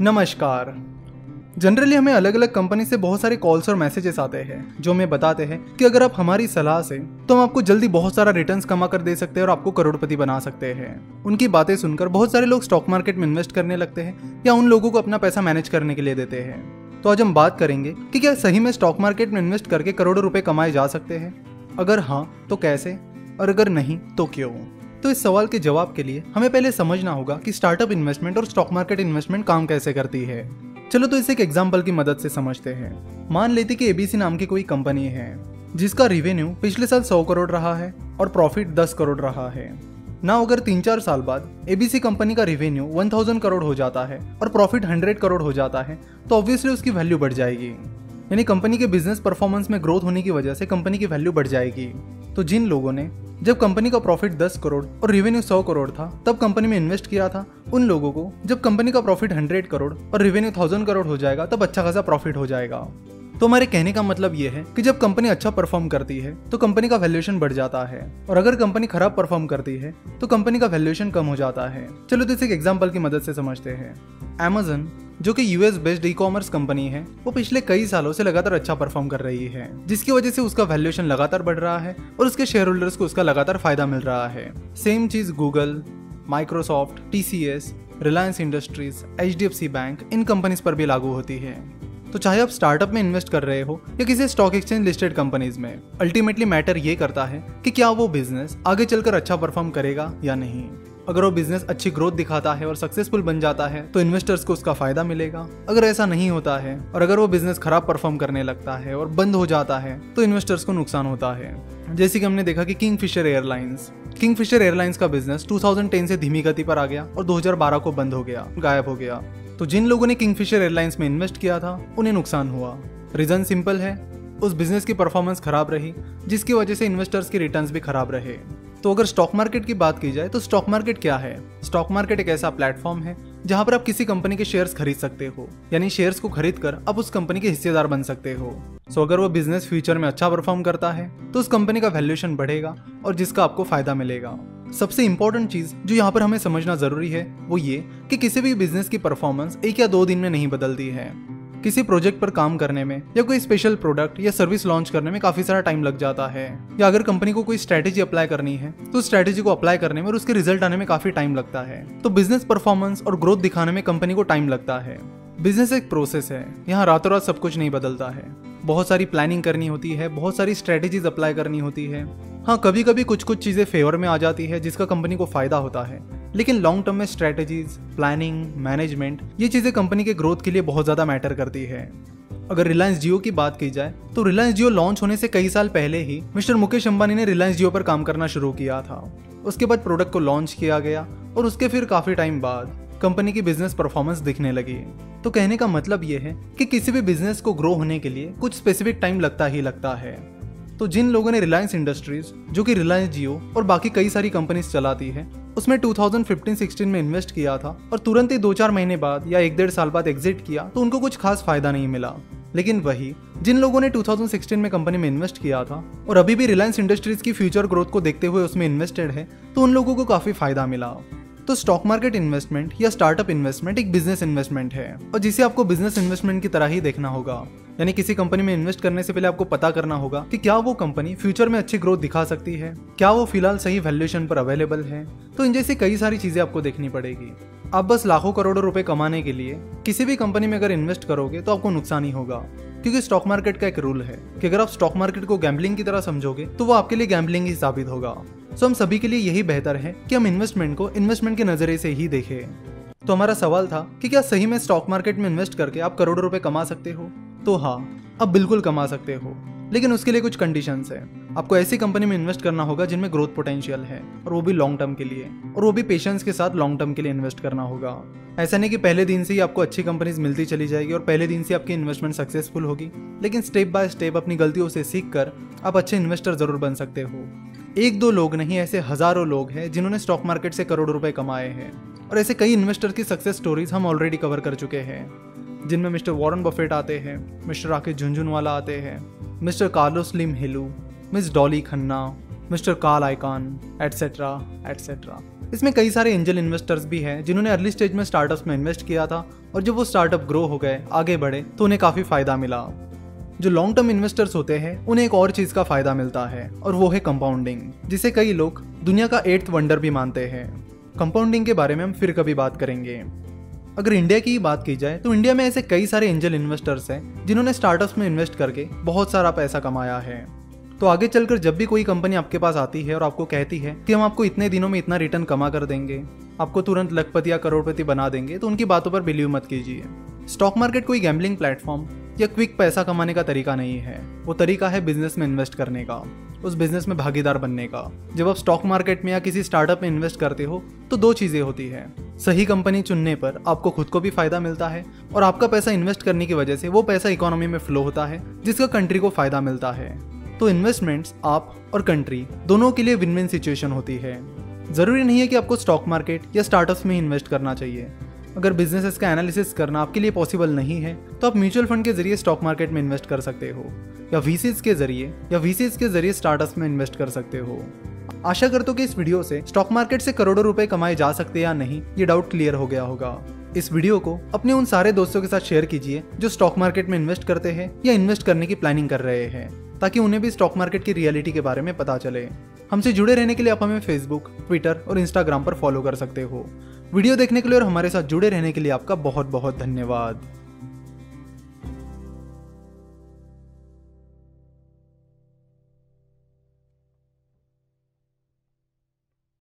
नमस्कार। जनरली हमें अलग अलग कंपनी से बहुत सारे कॉल्स और मैसेजेस आते हैं, जो हमें बताते हैं कि अगर आप हमारी सलाह से तो हम आपको जल्दी बहुत सारा रिटर्न्स कमा कर दे सकते हैं और आपको करोड़पति बना सकते हैं। उनकी बातें सुनकर बहुत सारे लोग स्टॉक मार्केट में इन्वेस्ट करने लगते हैं या उन लोगों को अपना पैसा मैनेज करने के लिए देते हैं। तो आज हम बात करेंगे कि क्या सही में स्टॉक मार्केट में इन्वेस्ट करके करोड़ों रुपए कमाए जा सकते हैं। अगर हाँ तो कैसे? और अगर नहीं तो क्यों? तो इस सवाल के जवाब के लिए हमें पहले समझना होगा कि स्टार्टअप इन्वेस्टमेंट और स्टॉक मार्केट इन्वेस्टमेंट काम कैसे करती है। चलो तो इसे एक एग्ज़ाम्पल की मदद से समझते हैं। मान लेते कि एबीसी नाम की कोई कंपनी है, जिसका रिवेन्यू पिछले साल 100 करोड़ रहा है और प्रॉफिट 10 करोड़ रहा है। ना अगर तीन चार साल बाद एबीसी कंपनी का रिवेन्यू 1000 करोड़ हो जाता है और प्रॉफिट 100 करोड़ हो जाता है तो ऑब्वियसली उसकी वैल्यू बढ़ जाएगी। यानी कंपनी के बिज़नेस परफॉर्मेंस में ग्रोथ होने की वजह से कंपनी की वैल्यू बढ़ जाएगी। तो जिन लोगों ने, जब कंपनी का प्रॉफिट 10 करोड़ और रेवेन्यू 100 करोड़ था, तब कंपनी में इन्वेस्ट किया था, उन लोगों को, जब कंपनी का प्रॉफिट 100 करोड़ और रेवेन्यू 1000 करोड़ हो जाएगा, तब अच्छा खासा प्रॉफिट हो जाएगा। तो हमारे कहने का मतलब ये है कि जब कंपनी अच्छा परफॉर्म करती है तो कंपनी का वैल्यूएशन बढ़ जाता है। और अगर कंपनी खराब परफॉर्म करती है तो कंपनी का वैल्यूएशन कम हो जाता है। चलो तो इसे एक एग्ज़ाम्पल की मदद से समझते हैं। एमेजन जो कि US based e commerce company है, वो पिछले कई सालों से लगातार अच्छा परफॉर्म कर रही है, जिसकी वजह से उसका वैल्यूएशन लगातार बढ़ रहा है और उसके शेयर होल्डर्स को उसका लगातार फ़ायदा मिल रहा है। सेम चीज़ Google Microsoft TCS Reliance Industries HDFC bank इन कंपनीज़ पर भी लागू होती है। तो चाहे आप स्टार्टअप में इन्वेस्ट कर रहे हो या किसी स्टॉक एक्सचेंज लिस्टेड कंपनीज़ में अल्टीमेटली मैटर ये करता है कि क्या वो बिज़नेस आगे चलकर अच्छा परफॉर्म करेगा या नहीं। अगर वो बिज़नेस अच्छी ग्रोथ दिखाता है और सक्सेसफुल बन जाता है तो इन्वेस्टर्स को उसका फ़ायदा मिलेगा। अगर ऐसा नहीं होता है और अगर वो बिज़नेस खराब परफॉर्म करने लगता है और बंद हो जाता है तो इन्वेस्टर्स को नुकसान होता है। जैसे कि हमने देखा कि Kingfisher Airlines Kingfisher Airlines का बिज़नेस 2010 से धीमी गति पर आ गया और 2012 को बंद हो गया, गायब हो गया। तो जिन लोगों ने किंग फिशर एयरलाइंस में इन्वेस्ट किया था, उन्हें नुकसान हुआ। रीजन सिंपल है, उस बिज़नेस की परफॉर्मेंस खराब रही, जिसकी वजह से इन्वेस्टर्स के रिटर्न्स भी खराब रहे। तो अगर स्टॉक मार्केट की बात की जाए तो स्टॉक मार्केट क्या है? स्टॉक मार्केट एक ऐसा प्लेटफॉर्म है, जहाँ पर आप किसी कंपनी के शेयर्स खरीद सकते हो। यानी शेयर्स को खरीद कर आप उस कंपनी के हिस्सेदार बन सकते हो। सो अगर वो बिज़नेस फ्यूचर में अच्छा परफॉर्म करता है तो उस कंपनी का वैल्यूएशन बढ़ेगा और जिसका आपको फ़ायदा मिलेगा। सबसे इंपॉर्टेंट चीज़ जो यहाँ पर हमें समझना ज़रूरी है, वो ये कि किसी भी बिज़नेस की परफॉर्मेंस एक या दो दिन में नहीं बदलती है। किसी प्रोजेक्ट पर काम करने में, या कोई स्पेशल प्रोडक्ट या सर्विस लॉन्च करने में काफ़ी सारा टाइम लग जाता है। या अगर कंपनी को कोई स्ट्रेटेजी अप्लाई करनी है तो स्ट्रेटेजी को अप्लाई करने में और उसके रिज़ल्ट आने में काफ़ी टाइम लगता है। तो बिज़नेस परफॉर्मेंस और ग्रोथ दिखाने में कंपनी को टाइम लगता है। बिज़नेस एक प्रोसेस है, यहाँ रातों रात सब कुछ नहीं बदलता है। बहुत सारी प्लानिंग करनी होती है, बहुत सारी स्ट्रेटेजीज अप्लाई करनी होती है। हाँ कभी कभी कुछ कुछ चीज़ें फेवर में आ जाती है, जिसका कंपनी को फ़ायदा होता है। लेकिन लॉन्ग टर्म में स्ट्रेटेजीज प्लानिंग मैनेजमेंट ये चीज़ें कंपनी के ग्रोथ के लिए बहुत ज़्यादा मैटर करती है। अगर रिलायंस जियो की बात की जाए तो रिलायंस जियो लॉन्च होने से कई साल पहले ही मिस्टर मुकेश अंबानी ने रिलायंस जियो पर काम करना शुरू किया था। उसके बाद प्रोडक्ट को लॉन्च किया गया और उसके फिर काफ़ी टाइम बाद कंपनी की बिज़नेस परफॉर्मेंस दिखने लगी। तो कहने का मतलब ये है कि किसी भी बिज़नेस को ग्रो होने के लिए कुछ स्पेसिफिक टाइम लगता ही लगता है। तो जिन लोगों ने रिलायंस इंडस्ट्रीज़ जो कि रिलायंस जियो और बाकी कई सारी कंपनीज़ चलाती है उसमें 2015-16 में इन्वेस्ट किया था और तुरंत ही दो चार महीने बाद या एक डेढ़ साल बाद एग्जिट किया तो उनको कुछ खास फ़ायदा नहीं मिला। लेकिन वही, जिन लोगों ने 2016 में कंपनी में इन्वेस्ट किया था और अभी भी रिलायंस इंडस्ट्रीज़ की फ्यूचर ग्रोथ को देखते हुए उसमें इन्वेस्टेड है तो उन लोगों को काफ़ी फ़ायदा मिला। तो स्टॉक मार्केट इन्वेस्टमेंट या स्टार्टअप इन्वेस्टमेंट एक बिज़नेस इन्वेस्टमेंट है। और जिसे आपको बिज़नेस इन्वेस्टमेंट की तरह ही देखना होगा। यानी किसी कंपनी में इन्वेस्ट करने से पहले आपको पता करना होगा कि क्या वो कंपनी फ्यूचर में अच्छी ग्रोथ दिखा सकती है। क्या वो फ़िलहाल सही वैल्यूएशन पर अवेलेबल है। तो इन जैसी कई सारी चीज़ें आपको देखनी पड़ेगी। आप बस लाखों करोड़ों रुपए कमाने के लिए किसी भी कंपनी में अगर इन्वेस्ट करोगे तो आपको नुकसान ही होगा। क्योंकि स्टॉक मार्केट का एक रूल है कि अगर आप स्टॉक मार्केट को गैम्बलिंग की तरह समझोगे तो वो आपके लिए गैम्बलिंग ही साबित होगा। सो हम सभी के लिए यही बेहतर है कि हम इन्वेस्टमेंट को इन्वेस्टमेंट के नज़रिए से ही देखें। तो हमारा सवाल था कि क्या सही में स्टॉक मार्केट में इन्वेस्ट करके आप करोड़ों रुपए कमा सकते हो? तो हाँ आप बिल्कुल कमा सकते हो। लेकिन उसके लिए कुछ कंडीशन है। आपको ऐसी कंपनी में इन्वेस्ट करना होगा जिनमें ग्रोथ पोटेंशियल है और वो भी लॉन्ग टर्म के लिए। और वो भी पेशेंस के साथ लॉन्ग टर्म के लिए इन्वेस्ट करना होगा। ऐसा नहीं कि पहले दिन से ही आपको अच्छी कंपनीज़ मिलती चली जाएगी और पहले दिन से आपकी इन्वेस्टमेंट सक्सेसफुल होगी। लेकिन स्टेप बाय स्टेप अपनी गलतियों से सीख कर आप अच्छे इन्वेस्टर ज़रूर बन सकते हो। एक दो लोग नहीं, ऐसे हज़ारों लोग हैं जिन्होंने स्टॉक मार्केट से करोड़ों रुपए कमाए हैं। और ऐसे कई इन्वेस्टर की सक्सेस स्टोरीज हम ऑलरेडी कवर कर चुके हैं, जिनमें मिस्टर वॉरेन बफेट आते हैं, मिस्टर राकेश झुंझुनवाला आते हैं, मिस्टर कार्लोस लिम हिलू miss Dolly Khanna mister Carl Icahn etcetera etcetera इसमें कई सारे एंजल इन्वेस्टर्स भी हैं, जिन्होंने अर्ली स्टेज में स्टार्टअप्स में इन्वेस्ट किया था, और जब वो स्टार्टअप ग्रो हो गए, आगे बढ़े तो उन्हें काफ़ी फ़ायदा मिला। जो लॉन्ग टर्म इन्वेस्टर्स होते हैं, उन्हें एक और चीज़ का फ़ायदा मिलता है, और वो है कंपाउंडिंग जिसे कई लोग दुनिया का एट्थ वंडर भी मानते हैं। कंपाउंडिंग के बारे में हम फिर कभी बात करेंगे। अगर इंडिया की बात की जाए तो इंडिया में ऐसे कई सारे एंजल इन्वेस्टर्स हैं, जिन्होंने स्टार्टअप्स में इन्वेस्ट करके बहुत सारा पैसा कमाया है। तो आगे चलकर जब भी कोई कंपनी आपके पास आती है और आपको कहती है कि हम आपको इतने दिनों में इतना रिटर्न कमा कर देंगे, आपको तुरंत लखपति या करोड़पति बना देंगे तो उनकी बातों पर बिलीव मत कीजिए। स्टॉक मार्केट कोई गैम्बलिंग प्लेटफॉर्म या क्विक पैसा कमाने का तरीका नहीं है। वो तरीका है बिज़नेस में इन्वेस्ट करने का, उस बिज़नेस में भागीदार बनने का। जब आप स्टॉक मार्केट में या किसी स्टार्टअप में इन्वेस्ट करते हो तो दो चीज़ें होती है। सही कंपनी चुनने पर आपको खुद को भी फ़ायदा मिलता है और आपका पैसा इन्वेस्ट करने की वजह से वो पैसा इकोनॉमी में फ्लो होता है, जिसका कंट्री को फ़ायदा मिलता है। तो इन्वेस्टमेंट्स आप और कंट्री दोनों के लिए विन विन सिचुएशन होती है। ज़रूरी नहीं है कि आपको स्टॉक मार्केट या स्टार्टअप्स में इन्वेस्ट करना चाहिए। अगर बिजनेसेस का एनालिसिस करना आपके लिए पॉसिबल नहीं है तो आप म्यूचुअल फंड के ज़रिए स्टॉक मार्केट में इन्वेस्ट कर सकते हो, या वीसीज के ज़रिए, या वीसीज के ज़रिए स्टार्टअप्स में इन्वेस्ट कर सकते हो। आशा करता हूँ कि इस वीडियो से स्टॉक मार्केट से करोड़ों रुपए कमाए जा सकते या नहीं, ये डाउट क्लियर हो गया होगा। इस वीडियो को अपने उन सारे दोस्तों के साथ शेयर कीजिए, जो स्टॉक मार्केट में इन्वेस्ट करते हैं या इन्वेस्ट करने की प्लानिंग कर रहे हैं, ताकि उन्हें भी स्टॉक मार्केट की रियलिटी के बारे में पता चले। हमसे जुड़े रहने के लिए आप हमें फेसबुक ट्विटर और इंस्टाग्राम पर फॉलो कर सकते हो। वीडियो देखने के लिए और हमारे साथ जुड़े रहने के लिए आपका बहुत बहुत धन्यवाद।